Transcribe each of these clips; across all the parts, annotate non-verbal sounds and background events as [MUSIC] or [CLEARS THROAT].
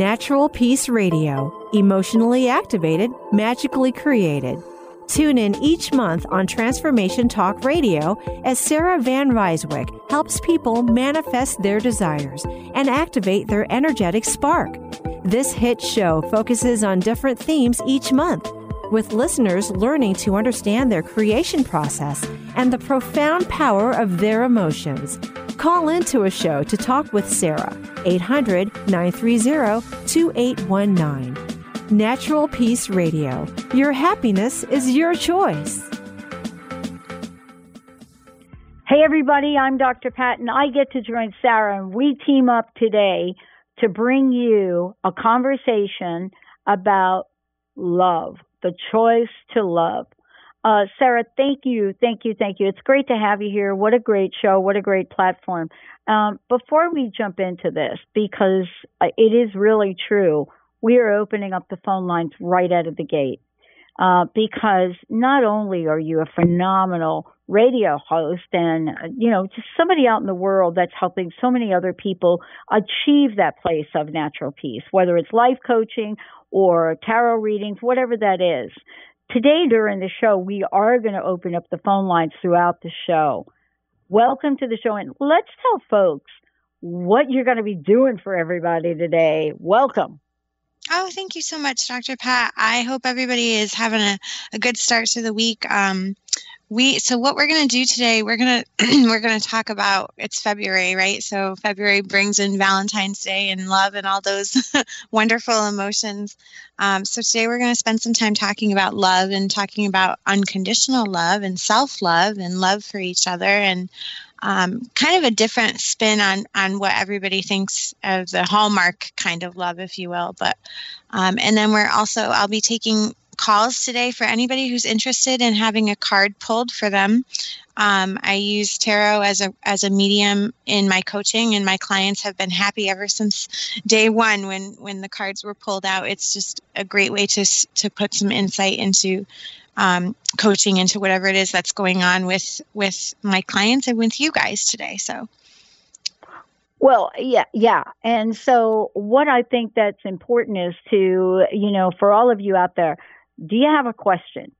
Natural Peace Radio, emotionally activated, magically created. Tune in each month on Transformation Talk Radio as Sarah Van Rijsewijk helps people manifest their desires and activate their energetic spark. This hit show focuses on different themes each month, with listeners learning to understand their creation process and the profound power of their emotions. Call into a show to talk with Sarah, 800 930 2819. Natural Peace Radio. Your happiness is your choice. Hey, everybody, I'm Dr. Patton. I get to join Sarah, and we team up today to bring you a conversation about love, the choice to love. Uh, Sarah, thank you, thank you, thank you. It's great to have you here. What a great show. What a great platform. Um, before we jump into this, because uh, it is really true, we are opening up the phone lines right out of the gate. Uh, because not only are you a phenomenal radio host and, uh, you know, just somebody out in the world that's helping so many other people achieve that place of natural peace, whether it's life coaching or tarot readings, whatever that is. Today during the show, we are going to open up the phone lines throughout the show. Welcome to the show, and let's tell folks what you're going to be doing for everybody today. Welcome. Oh, thank you so much, Dr. Pat. I hope everybody is having a, a good start to the week. Um, we so what we're going to do today we're going to [CLEARS THROAT] we're going to talk about it's february right? So february brings in valentine's day and love and all those [LAUGHS] wonderful emotions. Um, so today we're going to spend some time talking about love and talking about unconditional love and self-love and love for each other and um, kind of a different spin on on what everybody thinks of the hallmark kind of love if you will but um, and then we're also i'll be taking calls today for anybody who's interested in having a card pulled for them. Um, I use tarot as a as a medium in my coaching, and my clients have been happy ever since day one when when the cards were pulled out. It's just a great way to to put some insight into um, coaching into whatever it is that's going on with with my clients and with you guys today. So. Well, yeah, yeah. And so what I think that's important is to, you know, for all of you out there, do you have a question?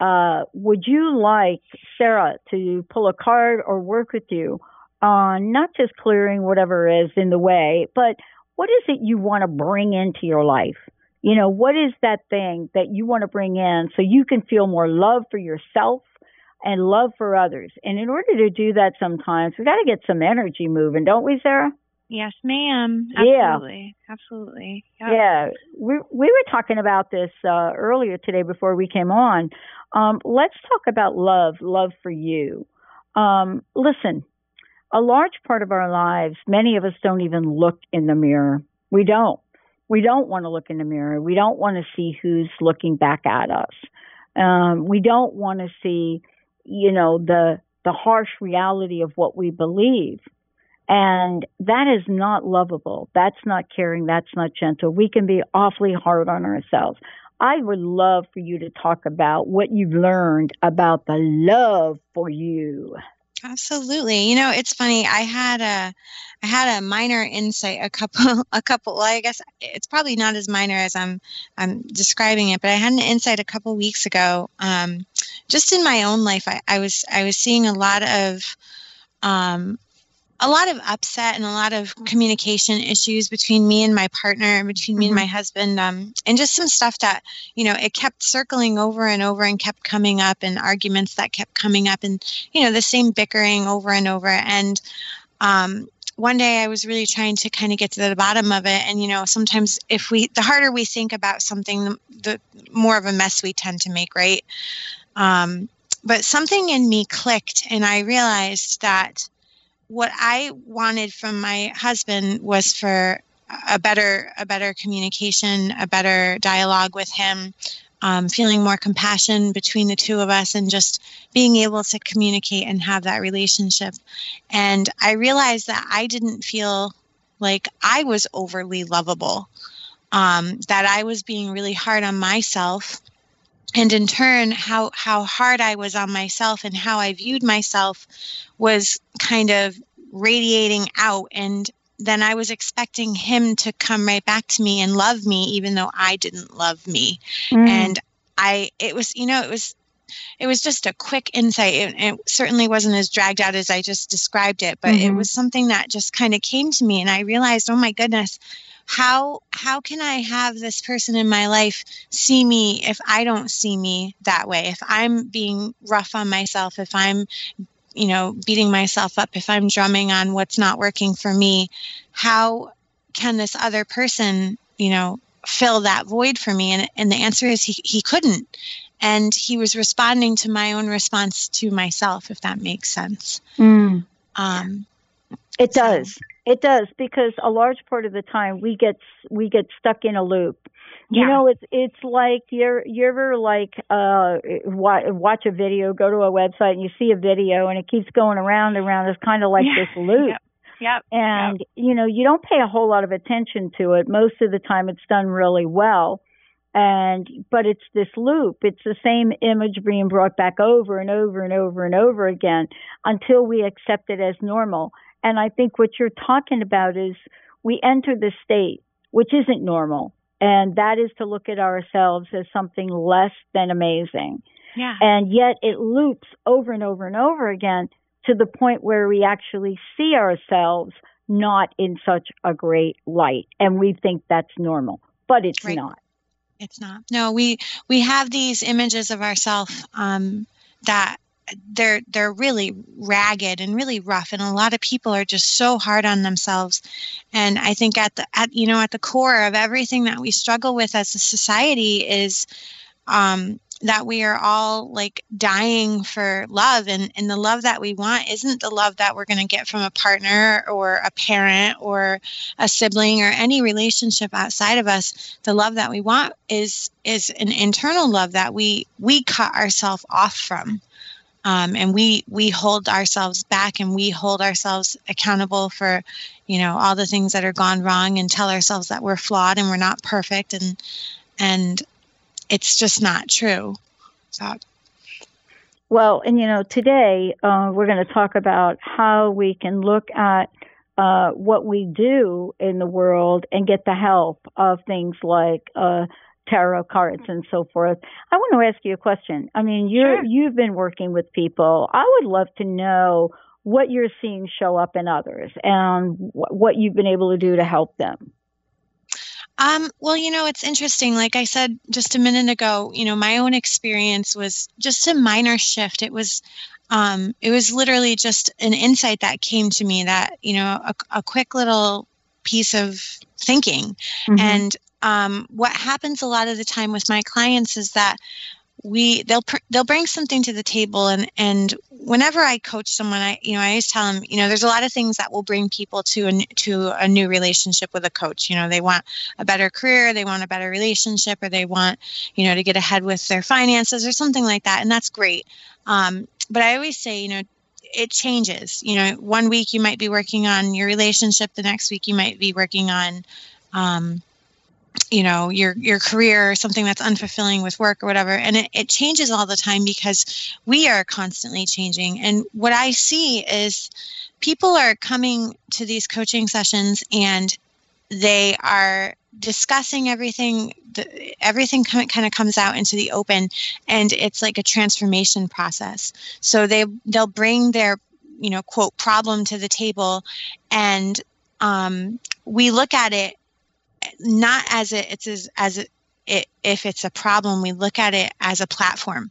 Uh, would you like Sarah to pull a card or work with you on not just clearing whatever is in the way, but what is it you want to bring into your life? You know, what is that thing that you want to bring in so you can feel more love for yourself and love for others? And in order to do that, sometimes we got to get some energy moving, don't we, Sarah? Yes, ma'am. Absolutely. Yeah. Absolutely. Yep. Yeah. We we were talking about this uh, earlier today before we came on. Um, let's talk about love, love for you. Um, listen, a large part of our lives, many of us don't even look in the mirror. We don't. We don't want to look in the mirror. We don't want to see who's looking back at us. Um, we don't want to see, you know, the the harsh reality of what we believe. And that is not lovable. That's not caring. That's not gentle. We can be awfully hard on ourselves. I would love for you to talk about what you've learned about the love for you. Absolutely. You know, it's funny. I had a I had a minor insight a couple [LAUGHS] a couple well, I guess it's probably not as minor as I'm I'm describing it, but I had an insight a couple weeks ago. Um, just in my own life, I, I was I was seeing a lot of um, a lot of upset and a lot of communication issues between me and my partner, and between me mm-hmm. and my husband, um, and just some stuff that you know it kept circling over and over and kept coming up, and arguments that kept coming up, and you know the same bickering over and over. And um, one day I was really trying to kind of get to the bottom of it, and you know sometimes if we the harder we think about something, the, the more of a mess we tend to make, right? Um, but something in me clicked, and I realized that what I wanted from my husband was for a better a better communication, a better dialogue with him, um, feeling more compassion between the two of us, and just being able to communicate and have that relationship. And I realized that I didn't feel like I was overly lovable, um, that I was being really hard on myself and in turn how how hard i was on myself and how i viewed myself was kind of radiating out and then i was expecting him to come right back to me and love me even though i didn't love me mm. and i it was you know it was it was just a quick insight it, it certainly wasn't as dragged out as i just described it but mm-hmm. it was something that just kind of came to me and i realized oh my goodness how how can i have this person in my life see me if i don't see me that way? If i'm being rough on myself if i'm you know beating myself up if i'm drumming on what's not working for me how can this other person you know fill that void for me? And and the answer is he he couldn't. And he was responding to my own response to myself if that makes sense. Mm. um it does it does because a large part of the time we get we get stuck in a loop. Yeah. You know, it's it's like you're you ever like uh watch a video, go to a website and you see a video and it keeps going around and around. It's kind of like yeah. this loop. Yep. Yep. And yep. you know, you don't pay a whole lot of attention to it. Most of the time it's done really well. And but it's this loop. It's the same image being brought back over and over and over and over again until we accept it as normal. And I think what you're talking about is we enter the state, which isn't normal. And that is to look at ourselves as something less than amazing. Yeah. And yet it loops over and over and over again to the point where we actually see ourselves not in such a great light. And we think that's normal, but it's right. not. It's not. No, we we have these images of ourselves um, that they're they're really ragged and really rough and a lot of people are just so hard on themselves. And i think at the at you know at the core of everything that we struggle with as a society is um that we are all like dying for love and and the love that we want isn't the love that we're going to get from a partner or a parent or a sibling or any relationship outside of us. The love that we want is is an internal love that we we cut ourselves off from um, and we we hold ourselves back and we hold ourselves accountable for you know all the things that are gone wrong and tell ourselves that we're flawed and we're not perfect. And and it's just not true. So well and you know today uh, we're going to talk about how we can look at uh, what we do in the world and get the help of things like uh, tarot cards and so forth. I want to ask you a question. I mean, you sure. you've been working with people. I would love to know what you're seeing show up in others and what you've been able to do to help them. Um, well, you know, it's interesting. Like I said just a minute ago, you know, my own experience was just a minor shift. It was, um, it was literally just an insight that came to me that, you know, a, a quick little piece of thinking. Mm-hmm. And um, what happens a lot of the time with my clients is that we they'll they'll bring something to the table and and whenever I coach someone I you know I always tell them you know there's a lot of things that will bring people to a to a new relationship with a coach. You know they want a better career they want a better relationship or they want you know to get ahead with their finances or something like that and that's great. Um, but I always say you know it changes. You know one week you might be working on your relationship the next week you might be working on um, you know your your career or something that's unfulfilling with work or whatever. And it, it changes all the time because we are constantly changing. And what i see is people are coming to these coaching sessions and they are discussing everything the, everything kind of comes out into the open and it's like a transformation process. So they they'll bring their you know quote problem to the table and um, we look at it not as it, it's as, as it, if it's a problem, we look at it as a platform.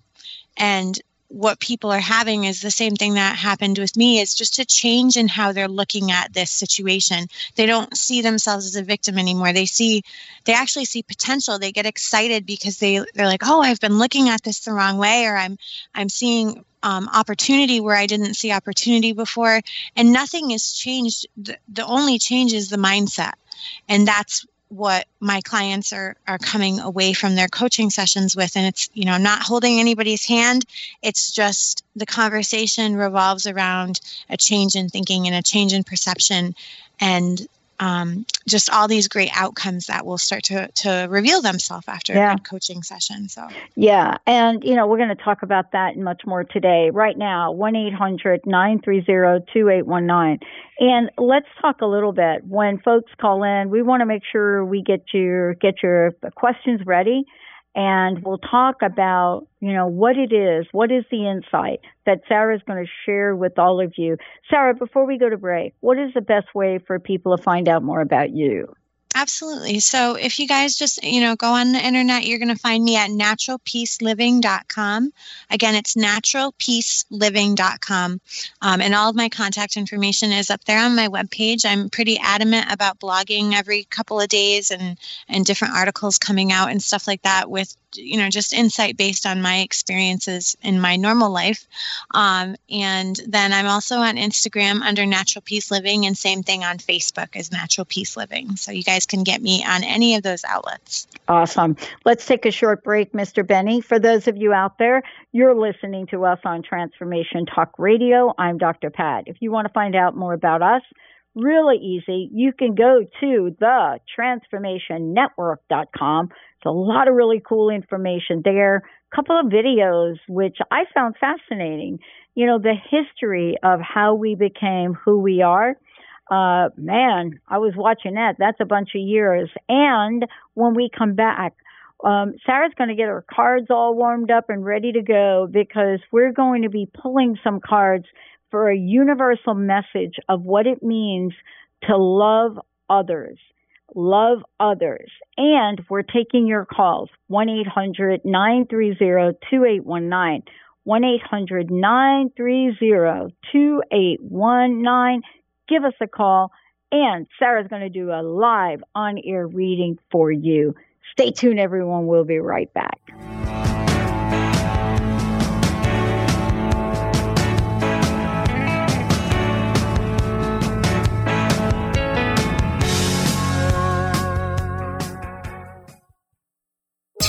And what people are having is the same thing that happened with me. It's just a change in how they're looking at this situation. They don't see themselves as a victim anymore. They see, they actually see potential. They get excited because they they're like, oh, I've been looking at this the wrong way, or I'm I'm seeing um, opportunity where I didn't see opportunity before, and nothing has changed. The, the only change is the mindset and that's what my clients are are coming away from their coaching sessions with and it's you know not holding anybody's hand. It's just the conversation revolves around a change in thinking and a change in perception and um, just all these great outcomes that will start to, to reveal themselves after yeah. a good coaching session. So, yeah. And, you know, we're going to talk about that and much more today. Right now, 1 800 930 2819. And let's talk a little bit. When folks call in, we want to make sure we get your, get your questions ready and we'll talk about, you know, what it is, what is the insight that Sarah is going to share with all of you. Sarah, before we go to break, what is the best way for people to find out more about you? Absolutely. So if you guys just, you know, go on the internet, you're going to find me at naturalpeaceliving.com. Again, it's naturalpeaceliving.com. Um, and all of my contact information is up there on my webpage. I'm pretty adamant about blogging every couple of days and, and different articles coming out and stuff like that with you know just insight based on my experiences in my normal life um, and then i'm also on instagram under natural peace living and same thing on facebook as natural peace living so you guys can get me on any of those outlets awesome let's take a short break mr benny for those of you out there you're listening to us on transformation talk radio i'm dr pat if you want to find out more about us really easy. You can go to the transformationnetwork.com It's a lot of really cool information there. A couple of videos which I found fascinating. You know, the history of how we became who we are. Uh, man, I was watching that. That's a bunch of years. And when we come back, um, Sarah's going to get her cards all warmed up and ready to go because we're going to be pulling some cards for a universal message of what it means to love others love others. And we're taking your calls 1 800 930 2819. 1 800 930 2819. Give us a call, and Sarah's going to do a live on air reading for you. Stay tuned, everyone. We'll be right back.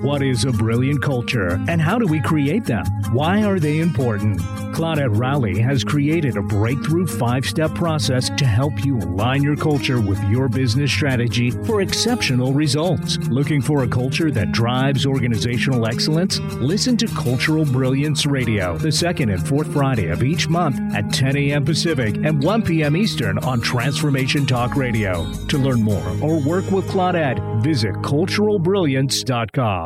What is a brilliant culture and how do we create them? Why are they important? Claudette Rowley has created a breakthrough five step process to help you align your culture with your business strategy for exceptional results. Looking for a culture that drives organizational excellence? Listen to Cultural Brilliance Radio the second and fourth Friday of each month at 10 a.m. Pacific and 1 p.m. Eastern on Transformation Talk Radio. To learn more or work with Claudette, visit culturalbrilliance.com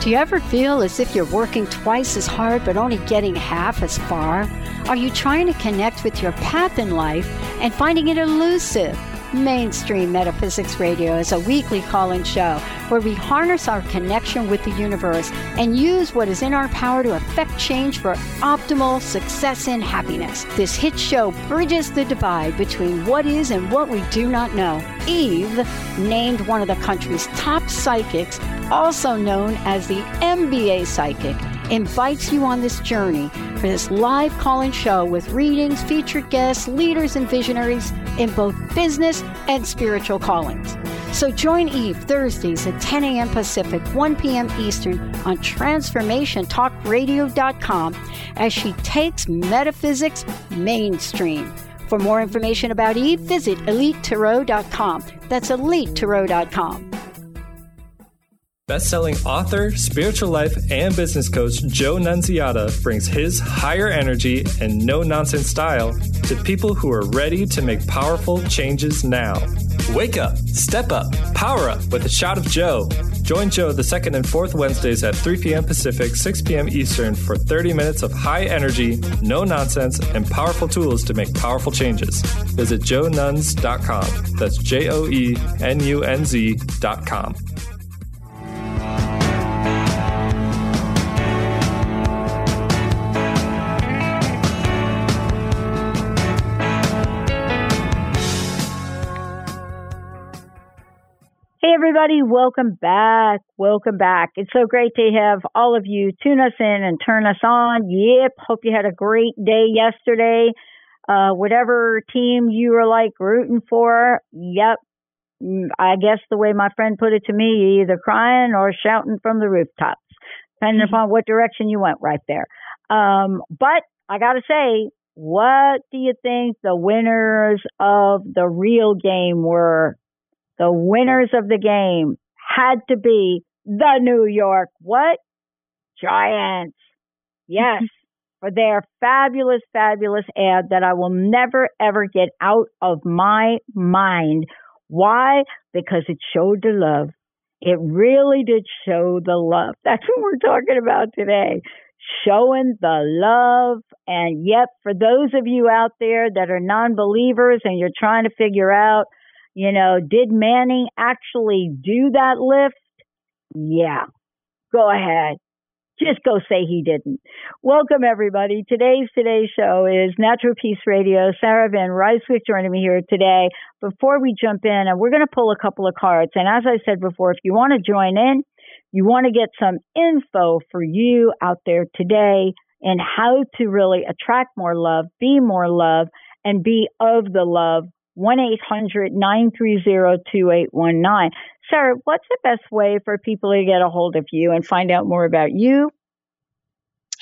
Do you ever feel as if you're working twice as hard but only getting half as far? Are you trying to connect with your path in life and finding it elusive? Mainstream Metaphysics Radio is a weekly call in show where we harness our connection with the universe and use what is in our power to affect change for optimal success and happiness. This hit show bridges the divide between what is and what we do not know. Eve, named one of the country's top psychics, also known as the MBA psychic, invites you on this journey for this live call in show with readings, featured guests, leaders, and visionaries in both business and spiritual callings. So join Eve Thursdays at 10 a.m. Pacific, 1 p.m. Eastern on TransformationTalkRadio.com as she takes metaphysics mainstream. For more information about Eve, visit EliteTarot.com. That's EliteTarot.com. Best-selling author, spiritual life, and business coach Joe Nunziata brings his higher energy and no-nonsense style to people who are ready to make powerful changes now. Wake up, step up, power up with a shot of Joe. Join Joe the second and fourth Wednesdays at 3 p.m. Pacific, 6 p.m. Eastern for 30 minutes of high energy, no nonsense, and powerful tools to make powerful changes. Visit joenunz.com. That's J O E N U N Z.com. Hey, everybody, welcome back. Welcome back. It's so great to have all of you tune us in and turn us on. Yep. Hope you had a great day yesterday. Uh, whatever team you were like rooting for. Yep. Mm, I guess the way my friend put it to me, you either crying or shouting from the rooftops, depending mm-hmm. upon what direction you went right there. Um, but I got to say, what do you think the winners of the real game were the winners of the game had to be the New York what? Giants. Yes. [LAUGHS] for their fabulous, fabulous ad that I will never ever get out of my mind. Why? Because it showed the love. It really did show the love. [LAUGHS] That's what we're talking about today. Showing the love. And yet, for those of you out there that are non believers and you're trying to figure out you know, did Manning actually do that lift? Yeah. Go ahead. Just go say he didn't. Welcome everybody. Today's today's show is Natural Peace Radio. Sarah Van Rijsewijk joining me here today. Before we jump in, and we're going to pull a couple of cards. And as I said before, if you want to join in, you want to get some info for you out there today and how to really attract more love, be more love, and be of the love 1 800 930 2819. Sarah, what's the best way for people to get a hold of you and find out more about you,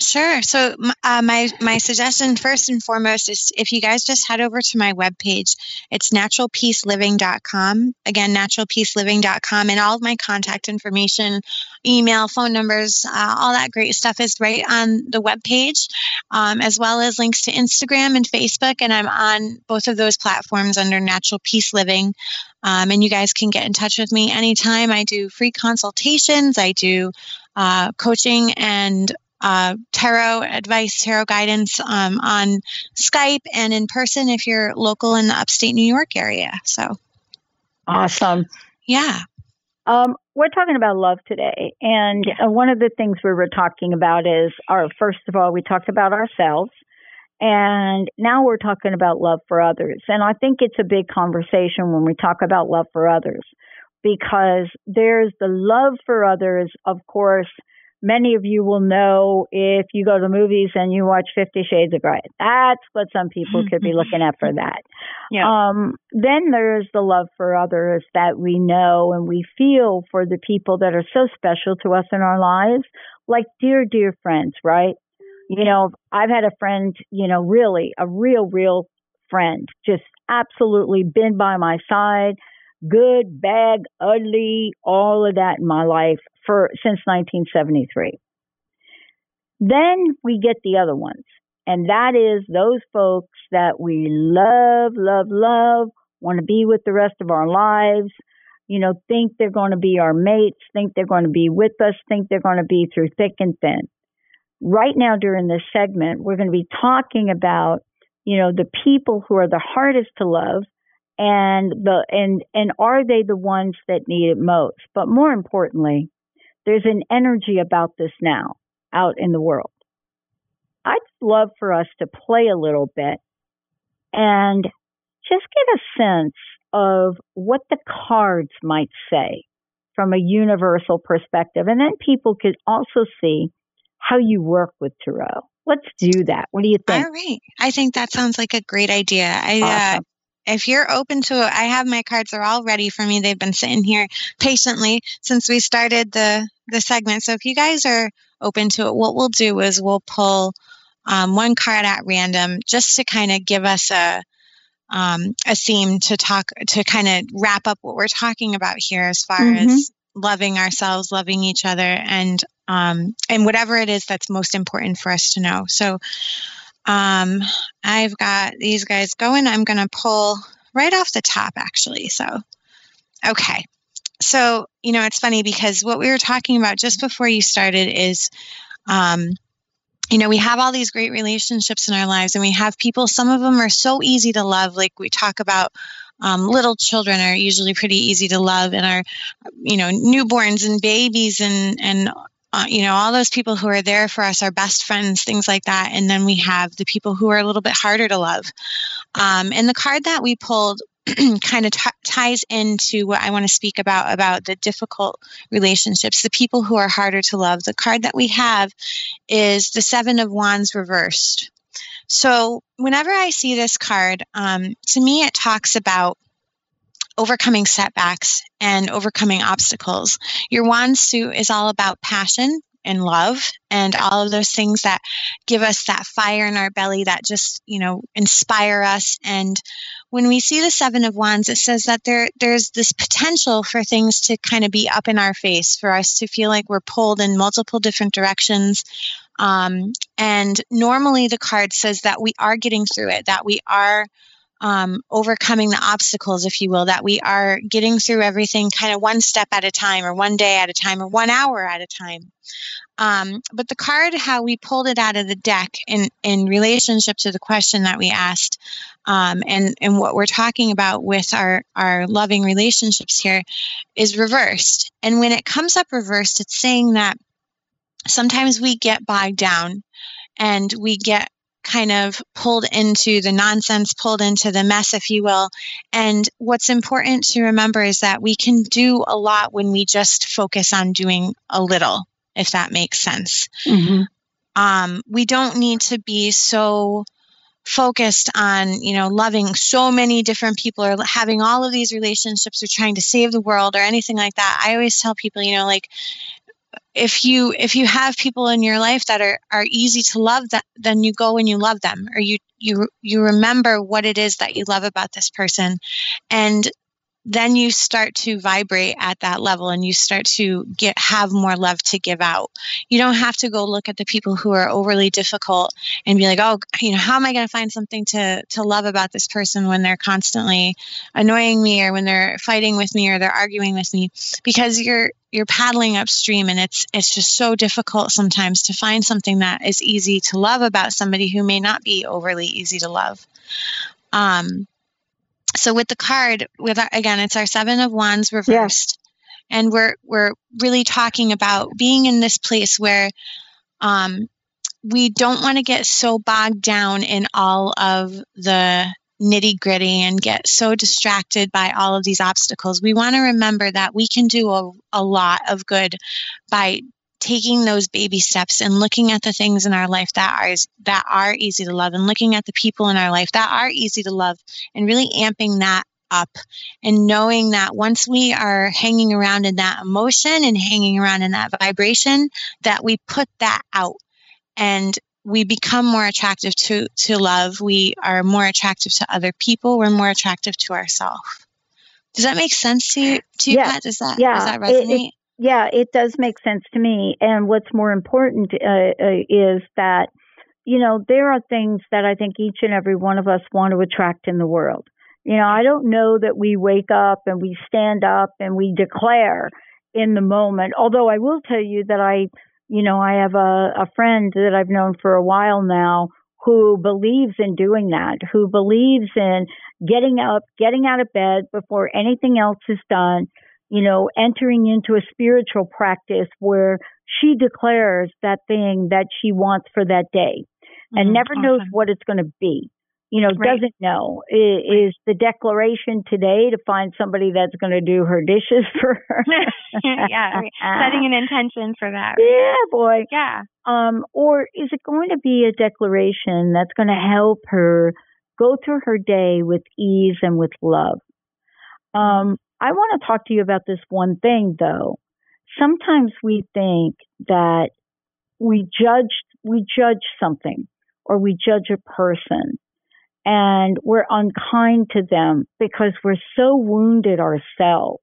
Sure. So uh, my my suggestion first and foremost is if you guys just head over to my webpage, it's naturalpeaceliving.com. Again, naturalpeaceliving.com, and all of my contact information, email, phone numbers, uh, all that great stuff is right on the webpage, um, as well as links to Instagram and Facebook. And I'm on both of those platforms under Natural Peace Living. Um, and you guys can get in touch with me anytime. I do free consultations. I do uh, coaching and uh, tarot advice, tarot guidance um, on Skype and in person if you're local in the upstate New York area. So awesome. Yeah. Um, we're talking about love today. And uh, one of the things we were talking about is our, first of all, we talked about ourselves. And now we're talking about love for others. And I think it's a big conversation when we talk about love for others because there's the love for others, of course, many of you will know if you go to the movies and you watch Fifty Shades of Grey. That's what some people could be looking at for that. [LAUGHS] Yeah. Um, then there's the love for others that we know and we feel for the people that are so special to us in our lives, like dear, dear friends, right? You know, I've had a friend, you know, really a real, real friend, just absolutely been by my side good, bad, ugly, all of that in my life for since 1973. Then we get the other ones, and that is those folks that we love, love, love, want to be with the rest of our lives, you know, think they're going to be our mates, think they're going to be with us, think they're going to be through thick and thin. Right now, during this segment, we're going to be talking about, you know, the people who are the hardest to love and the and and are they the ones that need it most? But more importantly there's an energy about this now out in the world. I'd love for us to play a little bit and just get a sense of what the cards might say from a universal perspective. And then people could also see how you work with tarot. Let's do that. What do you think? All right. I think that sounds like a great idea. I uh, awesome. uh, if you're open to it, I have my cards are all ready for me. They've been sitting here patiently since we started the the segment. So if you guys are open to it, what we'll do is we'll pull um, one card at random just to kind of give us a um, a theme to talk to kind of wrap up what we're talking about here as far mm-hmm. as loving ourselves, loving each other, and um, and whatever it is that's most important for us to know. So um, I've got these guys going. I'm going to pull right off the top, actually. So, okay. So, you know, it's funny because what we were talking about just before you started is, um, you know, we have all these great relationships in our lives, and we have people, some of them are so easy to love. Like we talk about um, little children are usually pretty easy to love, and our, you know, newborns and babies and, and uh, you know, all those people who are there for us, our best friends, things like that. And then we have the people who are a little bit harder to love. Um, and the card that we pulled [CLEARS THROAT] kind of t- ties into what I want to speak about about the difficult relationships, the people who are harder to love. The card that we have is the Seven of Wands reversed. So whenever I see this card, um, to me it talks about overcoming setbacks and overcoming obstacles. Your wand suit is all about passion and love and all of those things that give us that fire in our belly that just, you know, inspire us. And when we see the seven of wands, it says that there there's this potential for things to kind of be up in our face, for us to feel like we're pulled in multiple different directions. Um, and normally the card says that we are getting through it, that we are um, overcoming the obstacles, if you will, that we are getting through everything kind of one step at a time, or one day at a time, or one hour at a time. Um, but the card, how we pulled it out of the deck in, in relationship to the question that we asked, um, and, and what we're talking about with our, our loving relationships here, is reversed. And when it comes up reversed, it's saying that sometimes we get bogged down and we get kind of pulled into the nonsense, pulled into the mess, if you will. And what's important to remember is that we can do a lot when we just focus on doing a little, if that makes sense. Mm-hmm. Um, we don't need to be so focused on you know loving so many different people or having all of these relationships or trying to save the world or anything like that i always tell people you know like if you if you have people in your life that are are easy to love that then you go and you love them or you you you remember what it is that you love about this person. And then you start to vibrate at that level and you start to get have more love to give out. You don't have to go look at the people who are overly difficult and be like, "Oh, you know, how am I going to find something to to love about this person when they're constantly annoying me or when they're fighting with me or they're arguing with me?" Because you're you're paddling upstream and it's it's just so difficult sometimes to find something that is easy to love about somebody who may not be overly easy to love. Um, so with the card, with our, again, it's our seven of wands reversed, yeah. and we're we're really talking about being in this place where um, we don't want to get so bogged down in all of the nitty gritty and get so distracted by all of these obstacles. We want to remember that we can do a, a lot of good by taking those baby steps and looking at the things in our life that are that are easy to love and looking at the people in our life that are easy to love and really amping that up and knowing that once we are hanging around in that emotion and hanging around in that vibration that we put that out and we become more attractive to to love we are more attractive to other people we're more attractive to ourselves does that make sense to you, to you yeah. Pat? Does that, yeah. does that resonate? It, it, yeah, it does make sense to me. And what's more important uh, uh, is that, you know, there are things that I think each and every one of us want to attract in the world. You know, I don't know that we wake up and we stand up and we declare in the moment. Although I will tell you that I, you know, I have a, a friend that I've known for a while now who believes in doing that, who believes in getting up, getting out of bed before anything else is done, you know, entering into a spiritual practice where she declares that thing that she wants for that day and mm-hmm. never awesome. knows what it's going to be. You know, right. doesn't know. Is, right. is the declaration today to find somebody that's going to do her dishes [LAUGHS] for her? [LAUGHS] yeah, setting an intention for that. Right? Yeah, boy. Yeah. Um, or is it going to be a declaration that's going to help her go through her day with ease and with love? Um, I want to talk to you about this one thing though. Sometimes we think that we judge we judge something or we judge a person and we're unkind to them because we're so wounded ourselves.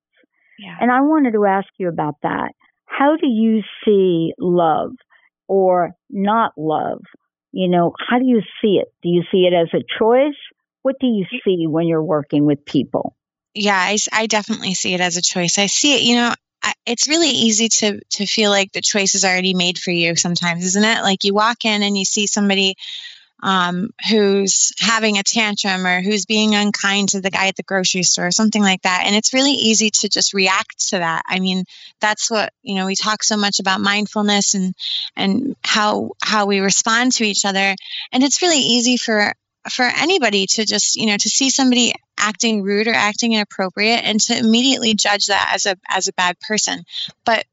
Yeah. And I wanted to ask you about that. How do you see love or not love? You know, how do you see it? Do you see it as a choice? What do you see when you're working with people? Yeah, I, I definitely see it as a choice. I see it, you know, I, it's really easy to to feel like the choice is already made for you sometimes, isn't it? Like you walk in and you see somebody um, who's having a tantrum or who's being unkind to the guy at the grocery store, or something like that. And it's really easy to just react to that. I mean, that's what you know. We talk so much about mindfulness and and how how we respond to each other, and it's really easy for for anybody to just you know to see somebody acting rude or acting inappropriate and to immediately judge that as a as a bad person. But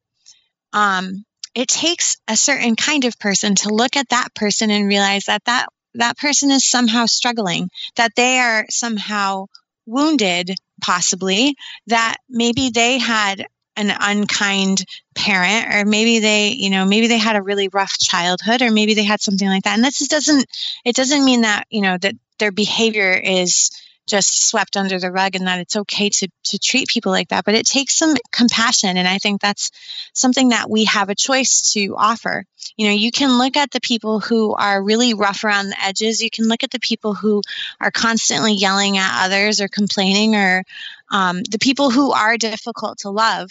um it takes a certain kind of person to look at that person and realize that that that person is somehow struggling that they are somehow wounded possibly that maybe they had an unkind parent or maybe they you know maybe they had a really rough childhood or maybe they had something like that. And this doesn't it doesn't mean that you know that their behavior is just swept under the rug and that it's okay to to treat people like that but it takes some compassion. And i think that's something that we have a choice to offer. You know you can look at the people who are really rough around the edges. You can look at the people who are constantly yelling at others or complaining or um, the people who are difficult to love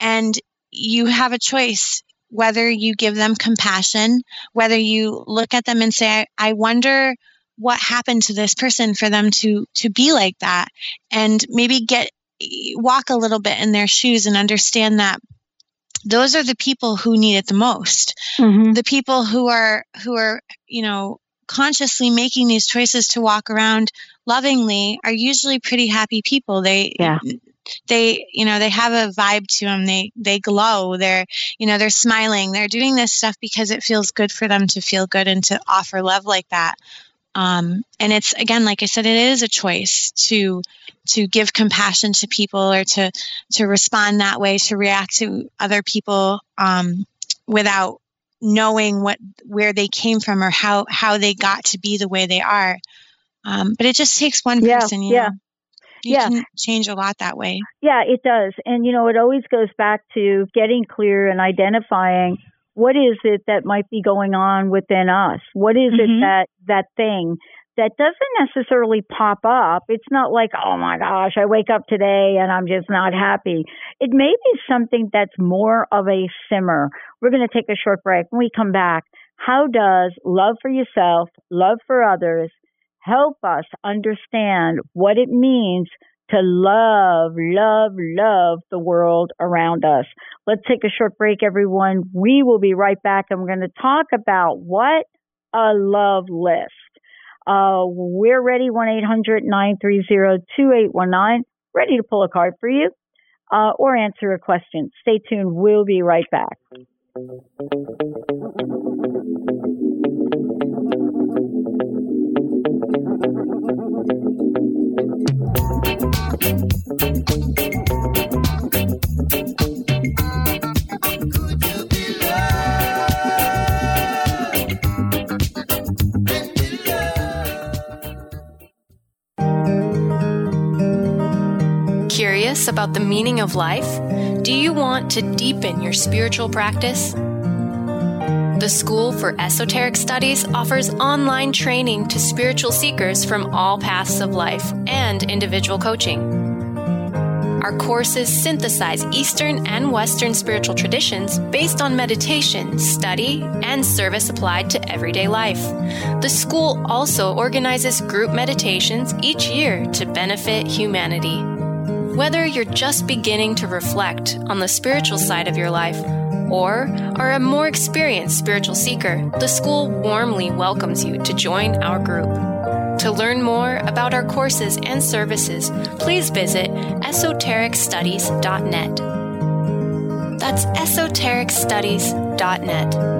and you have a choice whether you give them compassion, whether you look at them and say, I wonder what happened to this person for them to to be like that. And maybe get walk a little bit in their shoes and understand that those are the people who need it the most. Mm-hmm. the people who are who are you know consciously making these choices to walk around lovingly are usually pretty happy people. They yeah they you know they have a vibe to them they they glow. They're you know they're smiling. They're doing this stuff because it feels good for them to feel good and to offer love like that. Um, and it's again like i said it is a choice to to give compassion to people or to to respond that way to react to other people um, without knowing what where they came from or how how they got to be the way they are. Um, but it just takes one person yeah, yeah. Know? You yeah. can change a lot that way. Yeah, it does. And, you know, it always goes back to getting clear and identifying what is it that might be going on within us? What is Mm-hmm. it that, that thing that doesn't necessarily pop up? It's not like, oh my gosh, I wake up today and I'm just not happy. It may be something that's more of a simmer. We're going to take a short break. When we come back, how does love for yourself, love for others, help us understand what it means to love, love, love the world around us. Let's take a short break, everyone. We will be right back and we're going to talk about what a love list. Uh, we're ready, 1-800-930-2819, ready to pull a card for you uh, or answer a question. Stay tuned. We'll be right back. About the meaning of life? Do you want to deepen your spiritual practice? The School for Esoteric Studies offers online training to spiritual seekers from all paths of life and individual coaching. Our courses synthesize Eastern and Western spiritual traditions based on meditation, study, and service applied to everyday life. The school also organizes group meditations each year to benefit humanity. Whether you're just beginning to reflect on the spiritual side of your life or are a more experienced spiritual seeker, the school warmly welcomes you to join our group. To learn more about our courses and services, please visit esotericstudies.net. That's esotericstudies.net.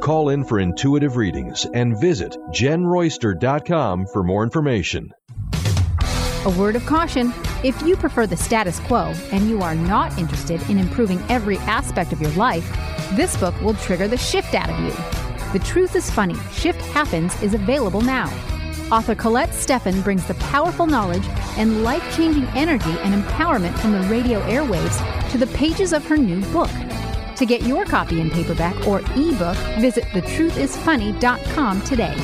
Call in for intuitive readings and visit jenroyster.com for more information. A word of caution if you prefer the status quo and you are not interested in improving every aspect of your life, this book will trigger the shift out of you. The Truth is Funny Shift Happens is available now. Author Colette Steffen brings the powerful knowledge and life changing energy and empowerment from the radio airwaves to the pages of her new book. To get your copy in paperback or ebook, visit thetruthisfunny.com today.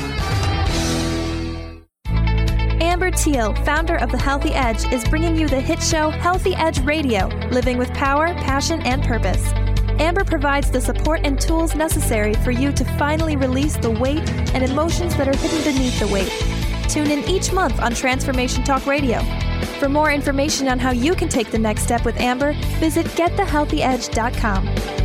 Amber Teal, founder of The Healthy Edge, is bringing you the hit show Healthy Edge Radio, living with power, passion, and purpose. Amber provides the support and tools necessary for you to finally release the weight and emotions that are hidden beneath the weight. Tune in each month on Transformation Talk Radio. For more information on how you can take the next step with Amber, visit getthehealthyedge.com.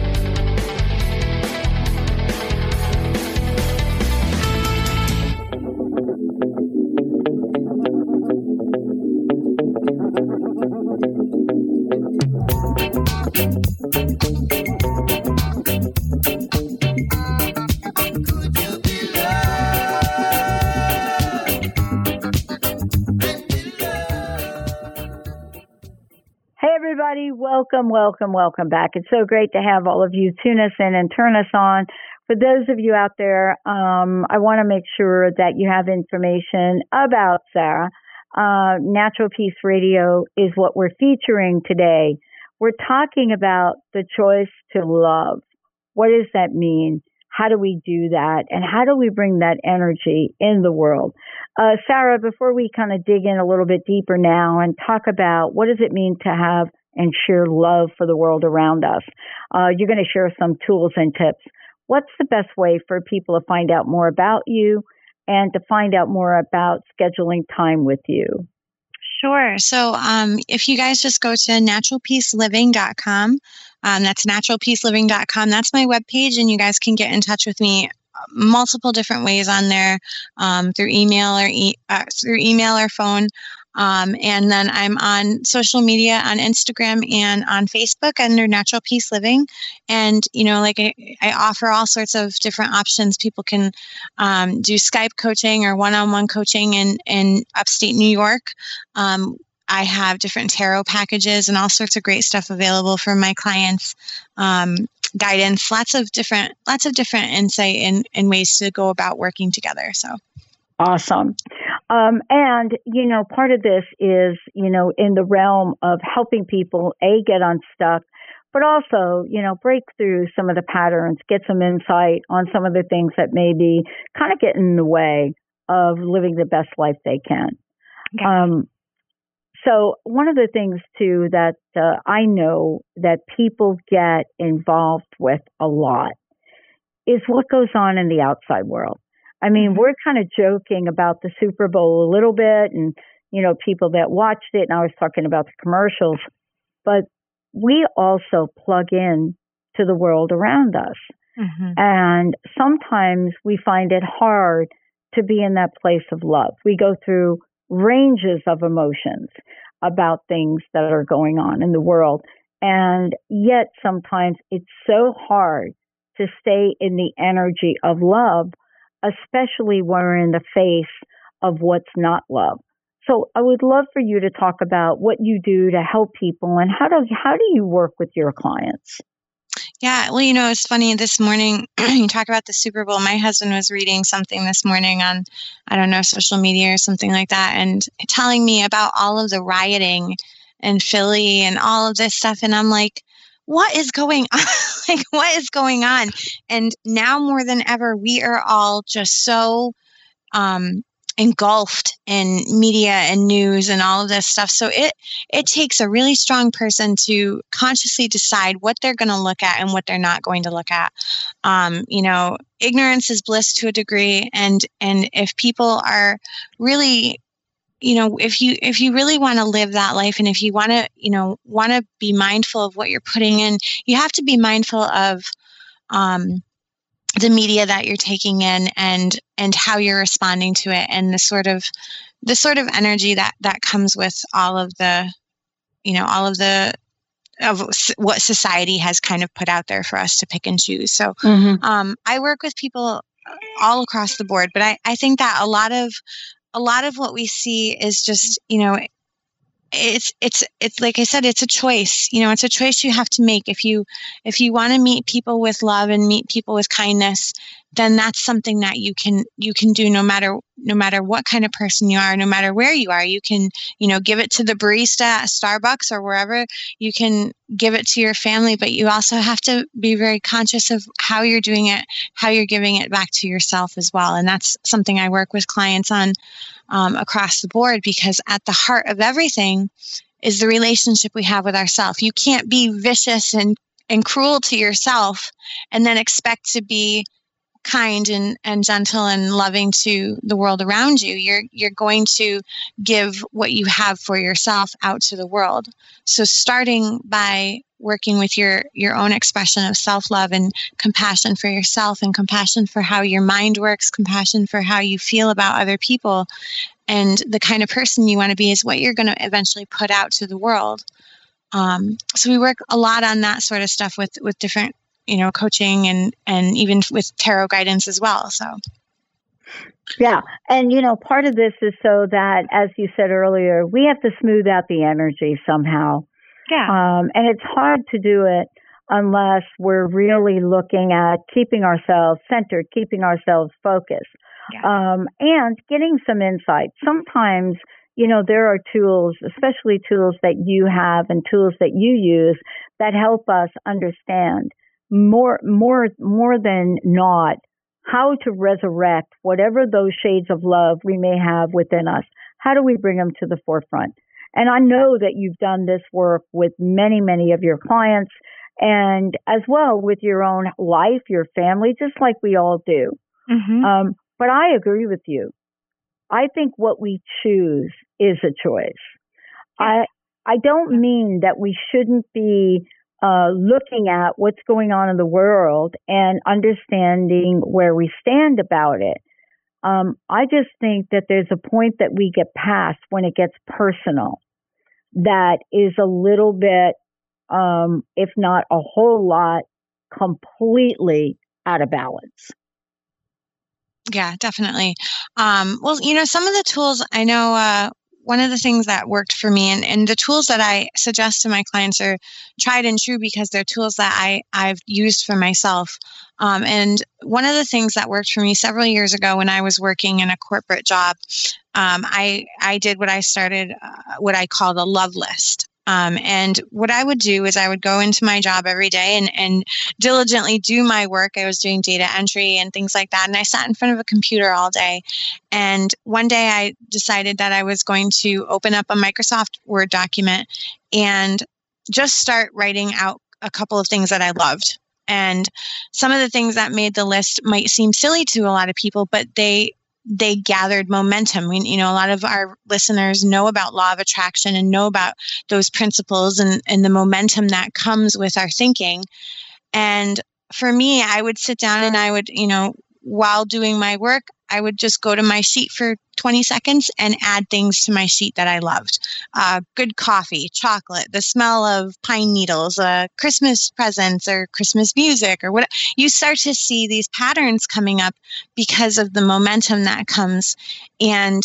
welcome, welcome, welcome back. It's so great to have all of you tune us in and turn us on. For those of you out there, um, I want to make sure that you have information about Sarah. Uh, Natural Peace Radio is what we're featuring today. We're talking about the choice to love. What does that mean? How do we do that? And how do we bring that energy in the world? Uh, Sarah, before we kind of dig in a little bit deeper now and talk about what does it mean to have and share love for the world around us. Uh, you're going to share some tools and tips. What's the best way for people to find out more about you and to find out more about scheduling time with you? Sure. So um, if you guys just go to naturalpeaceliving.com, um, that's naturalpeaceliving.com. That's my webpage, and you guys can get in touch with me multiple different ways on there um, through email or e- uh, through email or phone. Um, and then I'm on social media on Instagram and on Facebook under Natural Peace Living. And, you know, like I, I offer all sorts of different options. People can um, do Skype coaching or one on one coaching in, in upstate New York. Um, I have different tarot packages and all sorts of great stuff available for my clients. Um, guidance, lots of different, lots of different insight and, and ways to go about working together. So awesome. Um, and, you know, part of this is, you know, in the realm of helping people, A, get unstuck, but also, you know, break through some of the patterns, get some insight on some of the things that maybe kind of get in the way of living the best life they can. Okay. Um, so one of the things too that uh, I know that people get involved with a lot is what goes on in the outside world. I mean, mm-hmm. we're kind of joking about the Super Bowl a little bit and, you know, people that watched it, and I was talking about the commercials, but we also plug in to the world around us. Mm-hmm. And sometimes we find it hard to be in that place of love. We go through ranges of emotions about things that are going on in the world. And yet sometimes it's so hard to stay in the energy of love especially when we're in the face of what's not love. So I would love for you to talk about what you do to help people and how do how do you work with your clients? Yeah, well, you know, it's funny. This morning, [CLEARS THROAT] you talk about the Super Bowl. My husband was reading something this morning on, I don't know, social media or something like that, and telling me about all of the rioting in Philly and all of this stuff. And I'm like, what is going on? [LAUGHS] like, what is going on? And now more than ever, we are all just so um, engulfed in media and news and all of this stuff. So it it takes a really strong person to consciously decide what they're going to look at and what they're not going to look at. Um, you know, ignorance is bliss to a degree, and and if people are really you know if you if you really want to live that life and if you want to you know want to be mindful of what you're putting in you have to be mindful of um, the media that you're taking in and and how you're responding to it and the sort of the sort of energy that that comes with all of the you know all of the of what society has kind of put out there for us to pick and choose so mm-hmm. um, i work with people all across the board but I, I think that a lot of a lot of what we see is just you know it's it's it's like i said it's a choice. You know it's a choice you have to make if you if you want to meet people with love and meet people with kindness then that's something that you can you can do no matter no matter what kind of person you are no matter where you are. You can you know give it to the barista at starbucks or wherever. You can give it to your family but you also have to be very conscious of how you're doing it how you're giving it back to yourself as well. And that's something i work with clients on um, across the board because at the heart of everything is the relationship we have with ourselves you can't be vicious and and cruel to yourself and then expect to be kind and, and gentle and loving to the world around you you're you're going to give what you have for yourself out to the world. So starting by working with your your own expression of self-love and compassion for yourself and compassion for how your mind works compassion for how you feel about other people and the kind of person you want to be is what you're going to eventually put out to the world. Um, so we work a lot on that sort of stuff with with different you know coaching and and even with tarot guidance as well so. Yeah and you know part of this is so that as you said earlier we have to smooth out the energy somehow. Yeah. Um, and it's hard to do it unless we're really looking at keeping ourselves centered keeping ourselves focused. Yeah. um, and getting some insight. Sometimes you know, there are tools, especially tools that you have and tools that you use that help us understand more more more than not how to resurrect whatever those shades of love we may have within us. How do we bring them to the forefront? And i know that you've done this work with many many of your clients and as well with your own life your family just like we all do. Mm-hmm. um, but i agree with you. I think what we choose is a choice. I i don't mean that we shouldn't be uh, looking at what's going on in the world and understanding where we stand about it. Um, I just think that there's a point that we get past when it gets personal that is a little bit, um, if not a whole lot, completely out of balance. Yeah, definitely. Um, well, you know, some of the tools I know uh, one of the things that worked for me and, and the tools that I suggest to my clients are tried and true because they're tools that I, I've used for myself. Um, and one of the things that worked for me several years ago when I was working in a corporate job, um, I, I did what I started, uh, what I call the love list. Um, and what I would do is I would go into my job every day and, and diligently do my work. I was doing data entry and things like that. And I sat in front of a computer all day. And one day I decided that I was going to open up a Microsoft Word document and just start writing out a couple of things that I loved. And some of the things that made the list might seem silly to a lot of people, but they they gathered momentum. We, you know, a lot of our listeners know about law of attraction and know about those principles and, and the momentum that comes with our thinking. And for me, I would sit down and I would, you know, while doing my work, I would just go to my sheet for 20 seconds and add things to my sheet that I loved. Uh, good coffee, chocolate, the smell of pine needles, uh, Christmas presents or Christmas music or what. You start to see these patterns coming up because of the momentum that comes. And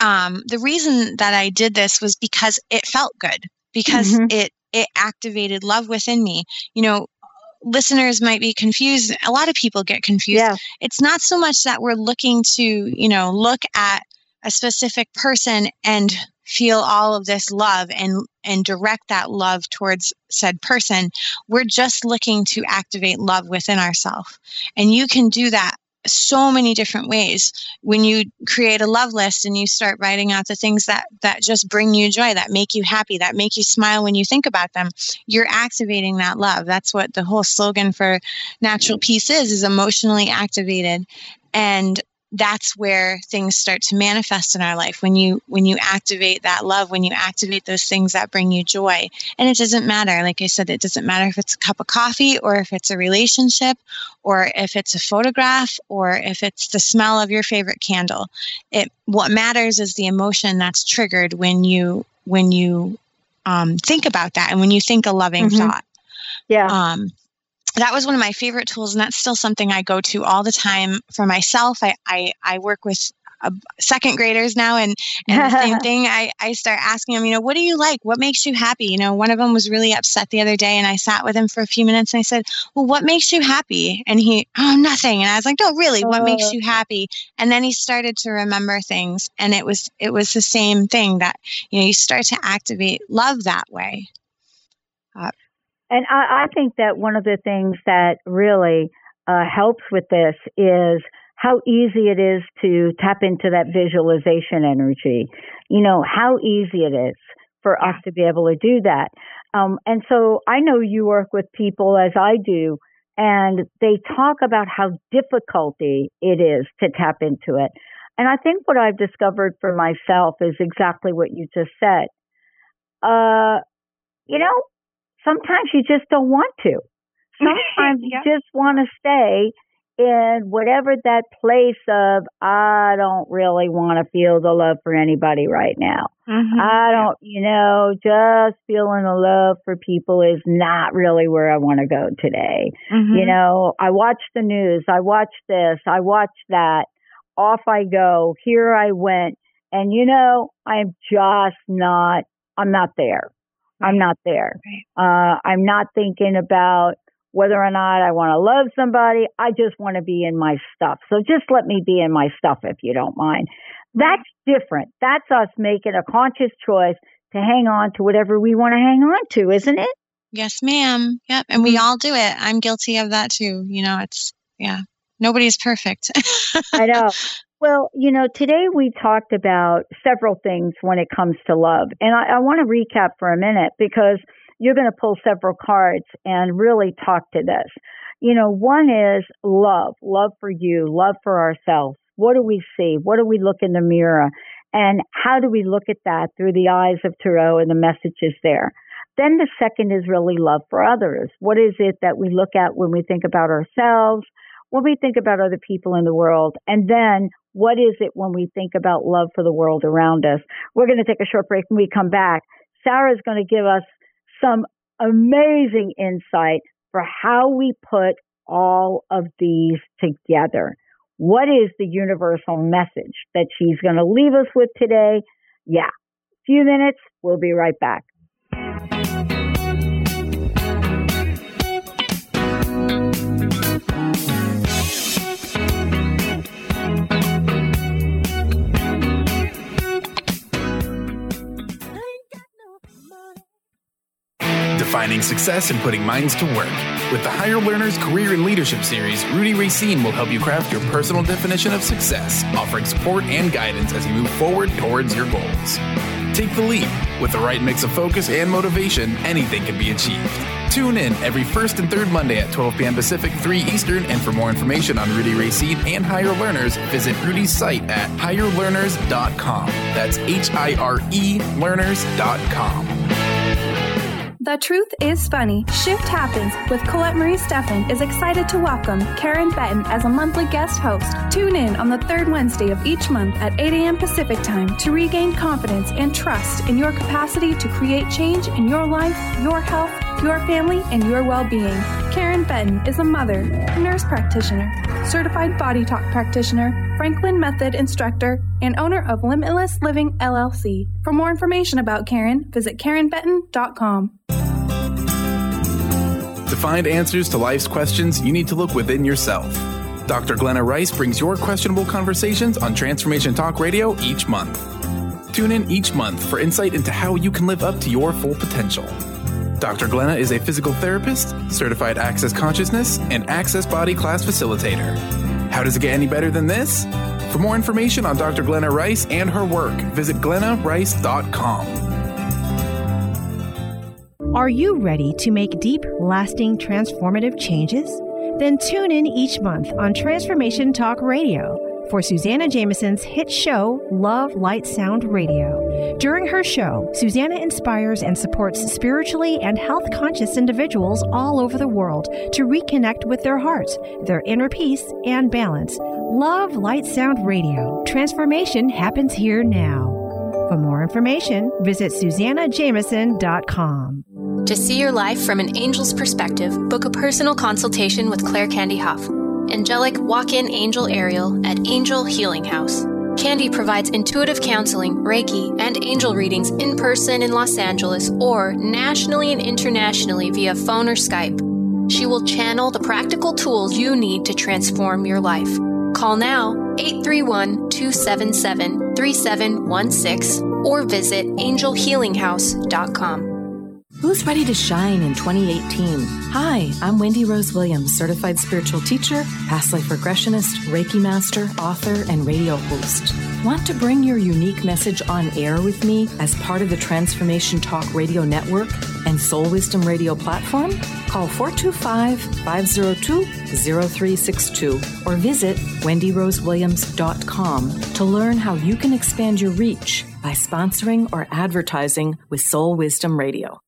um, the reason that I did this was because it felt good, because mm-hmm. it it activated love within me. You know, listeners might be confused. A lot of people get confused. Yeah. It's not so much that we're looking to, you know, look at a specific person and feel all of this love and and direct that love towards said person we're just looking to activate love within ourselves and you can do that so many different ways. When you create a love list and you start writing out the things that that just bring you joy that make you happy that make you smile when you think about them you're activating that love. That's what the whole slogan for natural peace is is emotionally activated. And that's where things start to manifest in our life. When you when you activate that love when you activate those things that bring you joy. And it doesn't matter. Like i said it doesn't matter if it's a cup of coffee or if it's a relationship or if it's a photograph or if it's the smell of your favorite candle. It what matters is the emotion that's triggered when you when you um, think about that and when you think a loving Mhm. thought. Yeah. um, that was one of my favorite tools and that's still something i go to all the time for myself. I i, I work with uh, second graders now and and the same [LAUGHS] thing I, I start asking them you know what do you like? What makes you happy? You know one of them was really upset the other day and i sat with him for a few minutes and i said well what makes you happy? And he oh nothing. And i was like no really what makes Oh. you happy? And then he started to remember things and it was it was the same thing that you know you start to activate love that way And I, I think that one of the things that really uh, helps with this is how easy it is to tap into that visualization energy. You know, how easy it is for us to be able to do that. Um, and so I know you work with people as I do, and they talk about how difficulty it is to tap into it. And I think what I've discovered for myself is exactly what you just said. Uh, you know, sometimes you just don't want to. [LAUGHS] Sometimes you just want to stay in whatever that place of, I don't really want to feel the love for anybody right now. Mm-hmm. I don't, you know, just feeling the love for people is not really where I want to go today. You mm-hmm. know, I watch the news, I watch this, I watch that. Off I go. Here I went. And you know, I'm just not, I'm not there. I'm not there. Uh, I'm not thinking about whether or not I want to love somebody. I just want to be in my stuff. So just let me be in my stuff if you don't mind. That's different. That's us making a conscious choice to hang on to whatever we want to hang on to, isn't it? Yes, ma'am. Yep. And we all do it. I'm guilty of that too. You know, it's, yeah, nobody's perfect. I know. [LAUGHS] Well, you know, today we talked about several things when it comes to love. And I, I want to recap for a minute because you're going to pull several cards and really talk to this. You know, one is love, love for you, love for ourselves. What do we see? What do we look in the mirror? And how do we look at that through the eyes of Tarot and the messages there? Then the second is really love for others. What is it that we look at when we think about ourselves, when we think about other people in the world? And then what is it when we think about love for the world around us? We're going to take a short break when we come back. Sarah's going to give us some amazing insight for how we put all of these together. What is the universal message that she's going to leave us with today? Yeah, few minutes. We'll be right back. Defining success and putting minds to work. With the Hire Learners Career and Leadership Series, Rudy Racine will help you craft your personal definition of success, offering support and guidance as you move forward towards your goals. Take the leap. With the right mix of focus and motivation, anything can be achieved. Tune in every first and third Monday at 12 p.m. Pacific, 3 Eastern, and for more information on Rudy Racine and Hire Learners, visit Rudy's site at hirelearners.com. That's H I R E learners.com. The Truth is Funny Shift Happens with Colette Marie Steffen is excited to welcome Karen Benton as a monthly guest host. Tune in on the third Wednesday of each month at 8 a.m. Pacific Time to regain confidence and trust in your capacity to create change in your life, your health, your family, and your well being. Karen Benton is a mother, nurse practitioner, certified body talk practitioner, Franklin Method instructor, and owner of Limitless Living LLC. For more information about Karen, visit KarenBenton.com. To find answers to life's questions, you need to look within yourself. Dr. Glenna Rice brings your questionable conversations on Transformation Talk Radio each month. Tune in each month for insight into how you can live up to your full potential. Dr. Glenna is a physical therapist, certified access consciousness, and access body class facilitator. How does it get any better than this? For more information on Dr. Glenna Rice and her work, visit glennarice.com. Are you ready to make deep, lasting, transformative changes? Then tune in each month on Transformation Talk Radio for Susanna Jameson's hit show, Love, Light, Sound Radio. During her show, Susanna inspires and supports spiritually and health conscious individuals all over the world to reconnect with their hearts, their inner peace, and balance. Love, Light, Sound Radio. Transformation happens here now. For more information, visit SusannaJameson.com. To see your life from an angel's perspective, book a personal consultation with Claire Candy Huff, angelic walk in angel Ariel at Angel Healing House. Candy provides intuitive counseling, Reiki, and angel readings in person in Los Angeles or nationally and internationally via phone or Skype. She will channel the practical tools you need to transform your life. Call now 831 277 3716 or visit angelhealinghouse.com. Who's ready to shine in 2018? Hi, I'm Wendy Rose Williams, certified spiritual teacher, past life regressionist, Reiki master, author, and radio host. Want to bring your unique message on air with me as part of the Transformation Talk Radio Network and Soul Wisdom Radio platform? Call 425 502 0362 or visit wendyrosewilliams.com to learn how you can expand your reach by sponsoring or advertising with Soul Wisdom Radio.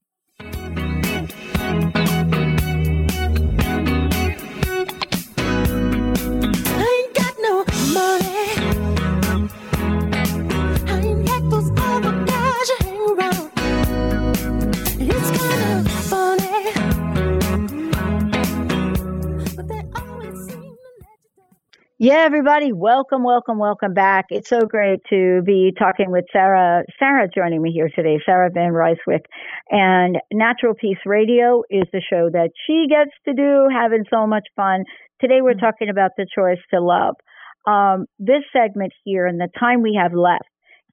Yeah, everybody, welcome, welcome, welcome back. It's so great to be talking with Sarah. Sarah joining me here today, Sarah Van Rijsewijk. And Natural Peace Radio is the show that she gets to do, having so much fun. Today we're talking about the choice to love. Um, this segment here and the time we have left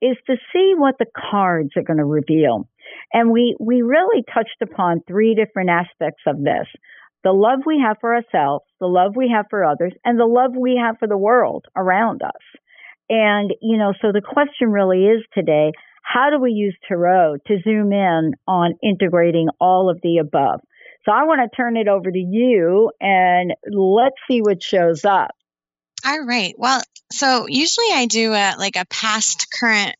is to see what the cards are going to reveal. And we, we really touched upon three different aspects of this the love we have for ourselves, the love we have for others, and the love we have for the world around us. And, you know, so the question really is today, how do we use Tarot to zoom in on integrating all of the above? So I want to turn it over to you and let's see what shows up. All right. Well, so usually I do a like a past, current,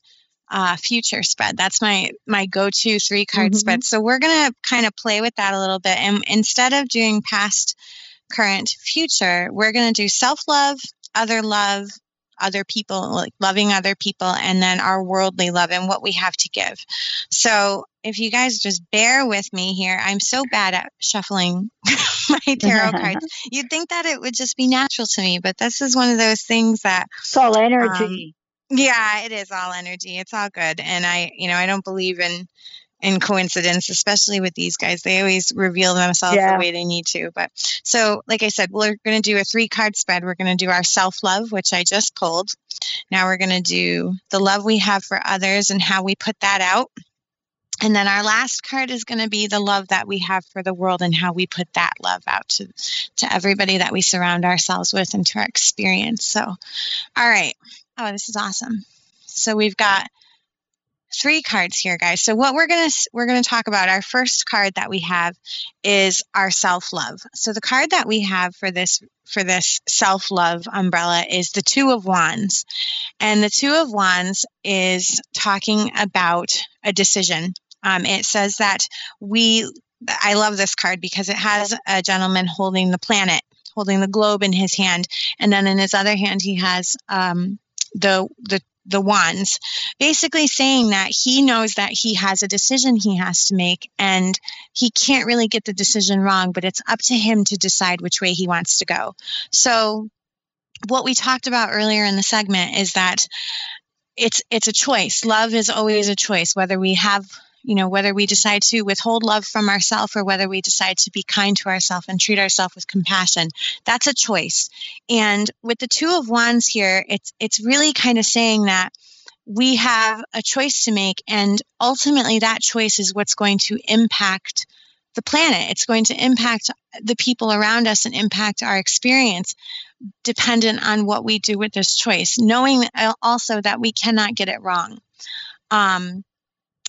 uh, future spread. That's my my go-to three card mm-hmm. spread. So we're gonna kind of play with that a little bit, and instead of doing past, current, future, we're gonna do self-love, other love, other people, like loving other people, and then our worldly love and what we have to give. So if you guys just bear with me here, I'm so bad at shuffling [LAUGHS] my tarot [LAUGHS] cards. You'd think that it would just be natural to me, but this is one of those things that it's all energy. Um, yeah, it is all energy. It's all good. And I, you know, I don't believe in in coincidence, especially with these guys. They always reveal themselves yeah. the way they need to. But so, like I said, we're going to do a three card spread. We're going to do our self love, which I just pulled. Now we're going to do the love we have for others and how we put that out. And then our last card is going to be the love that we have for the world and how we put that love out to, to everybody that we surround ourselves with and to our experience. So, all right. Oh, this is awesome. So we've got three cards here guys. So what we're going to we're going to talk about our first card that we have is our self-love. So the card that we have for this for this self-love umbrella is the two of wands. And the two of wands is talking about a decision. Um, it says that we i love this card because it has a gentleman holding the planet holding the globe in his hand. And then in his other hand he has um, the the the wands basically saying that he knows that he has a decision he has to make and he can't really get the decision wrong but it's up to him to decide which way he wants to go. So what we talked about earlier in the segment is that it's it's a choice. Love is always a choice whether we have you know, whether we decide to withhold love from ourselves or whether we decide to be kind to ourselves and treat ourselves with compassion, that's a choice. And with the two of wands here, it's it's really kind of saying that we have a choice to make and ultimately that choice is what's going to impact the planet. It's going to impact the people around us and impact our experience dependent on what we do with this choice, knowing also that we cannot get it wrong. Um,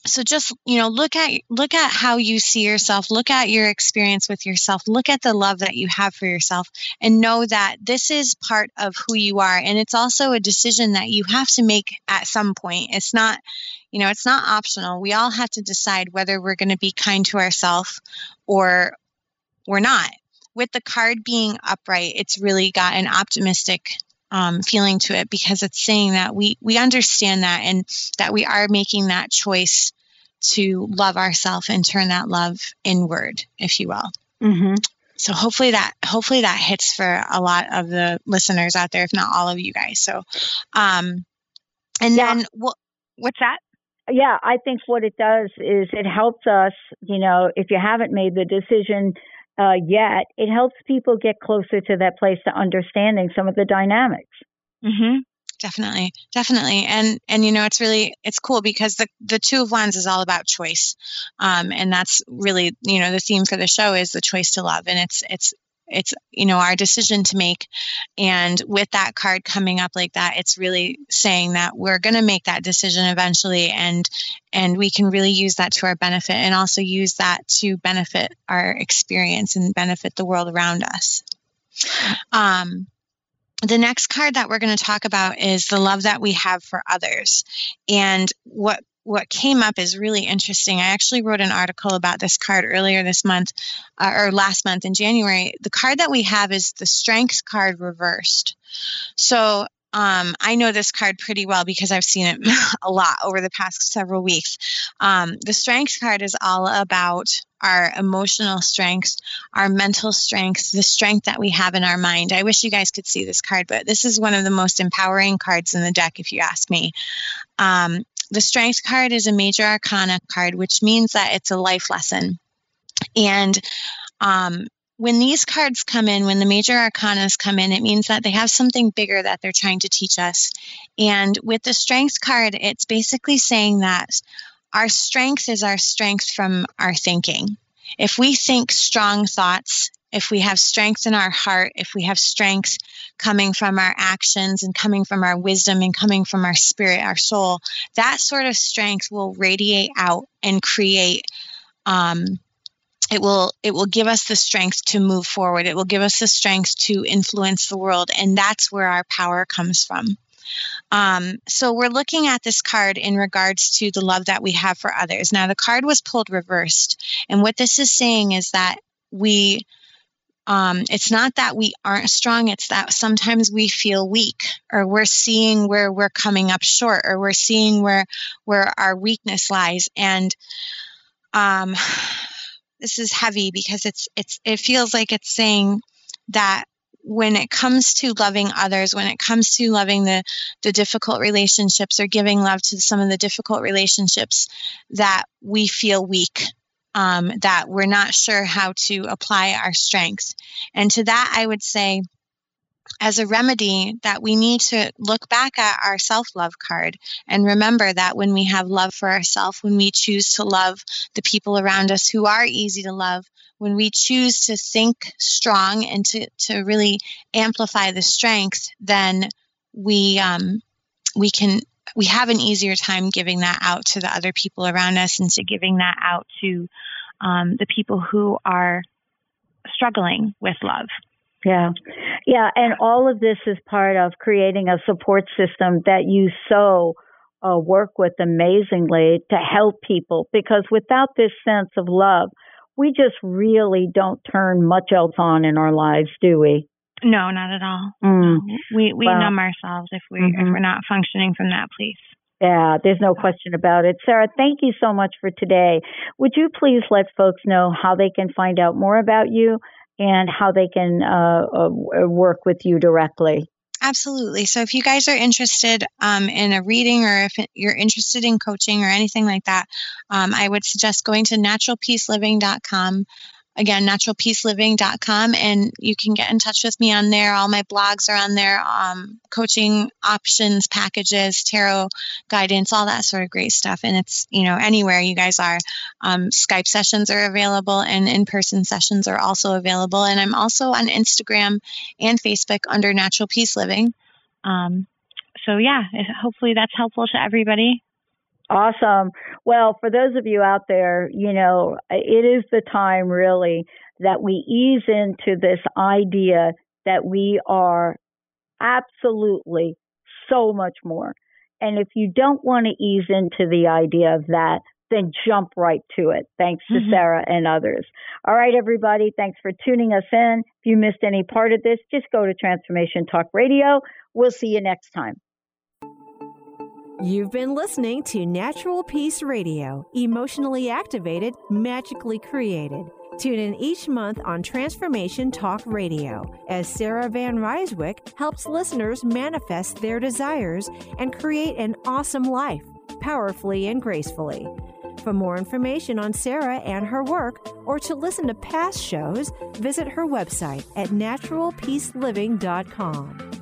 so just you know look at look at how you see yourself. Look at your experience with yourself. Look at the love that you have for yourself and know that this is part of who you are. And it's also a decision that you have to make at some point. It's not you know it's not optional. We all have to decide whether we're going to be kind to ourselves or we're not. With the card being upright it's really got an optimistic um, feeling to it because it's saying that we we understand that and that we are making that choice to love ourselves and turn that love inward, if you will. Mm-hmm. So hopefully that hopefully that hits for a lot of the listeners out there, if not all of you guys. So, um, and yeah. then what, what's that? Yeah, I think what it does is it helps us. You know, if you haven't made the decision uh, yet, it helps people get closer to that place to understanding some of the dynamics. Mm-hmm. Definitely, definitely, and and you know it's really it's cool because the the two of wands is all about choice, um, and that's really you know the theme for the show is the choice to love, and it's it's it's you know our decision to make. And with that card coming up like that it's really saying that we're going to make that decision eventually and and we can really use that to our benefit and also use that to benefit our experience and benefit the world around us. Um, the next card that we're going to talk about is the love that we have for others. And what what came up is really interesting. I actually wrote an article about this card earlier this month, uh, or last month in January. The card that we have is the Strength card reversed. So um, I know this card pretty well because I've seen it [LAUGHS] a lot over the past several weeks. Um, the Strength card is all about our emotional strengths, our mental strengths, the strength that we have in our mind. I wish you guys could see this card, but this is one of the most empowering cards in the deck, if you ask me. Um, the Strength card is a major arcana card, which means that it's a life lesson. And um, when these cards come in, when the major arcanas come in, it means that they have something bigger that they're trying to teach us. And with the Strength card, it's basically saying that our strength is our strength from our thinking. If we think strong thoughts, if we have strength in our heart, if we have strength coming from our actions and coming from our wisdom and coming from our spirit, our soul, that sort of strength will radiate out and create. Um, it will it will give us the strength to move forward. It will give us the strength to influence the world, and that's where our power comes from. Um, so we're looking at this card in regards to the love that we have for others. Now the card was pulled reversed, and what this is saying is that we um, it's not that we aren't strong it's that sometimes we feel weak or we're seeing where we're coming up short or we're seeing where where our weakness lies. And um, [SIGHS] this is heavy because it's it's it feels like it's saying that when it comes to loving others when it comes to loving the the difficult relationships or giving love to some of the difficult relationships that we feel weak um, that we're not sure how to apply our strengths. And to that, I would say, as a remedy, that we need to look back at our self love card and remember that when we have love for ourselves, when we choose to love the people around us who are easy to love, when we choose to think strong and to, to really amplify the strength, then we um, we can we have an easier time giving that out to the other people around us and to giving that out to um, the people who are struggling with love. Yeah. Yeah. And all of this is part of creating a support system that you so uh, work with amazingly to help people because without this sense of love, we just really don't turn much else on in our lives, do we? No, not at all. Mm. We we well, numb ourselves if we mm-hmm. if we're not functioning from that place. Yeah, there's no question about it. Sarah, thank you so much for today. Would you please let folks know how they can find out more about you and how they can uh, uh, work with you directly? Absolutely. So if you guys are interested um, in a reading or if you're interested in coaching or anything like that, um, I would suggest going to naturalpeaceliving.com again naturalpeaceliving.com and you can get in touch with me on there. All my blogs are on there um, coaching options packages tarot guidance all that sort of great stuff. And it's you know anywhere you guys are. Um, skype sessions are available and in-person sessions are also available. And i'm also on instagram and facebook under natural peace living. Um, so yeah hopefully that's helpful to everybody Awesome. Well, for those of you out there, you know, it is the time really that we ease into this idea that we are absolutely so much more. And if you don't want to ease into the idea of that, then jump right to it. Thanks to mm-hmm. Sarah and others. All right, everybody. Thanks for tuning us in. If you missed any part of this, just go to Transformation Talk Radio. We'll see you next time. You've been listening to Natural Peace Radio, emotionally activated, magically created. Tune in each month on Transformation Talk Radio as Sarah Van Rijsewijk helps listeners manifest their desires and create an awesome life, powerfully and gracefully. For more information on Sarah and her work, or to listen to past shows, visit her website at naturalpeaceliving.com.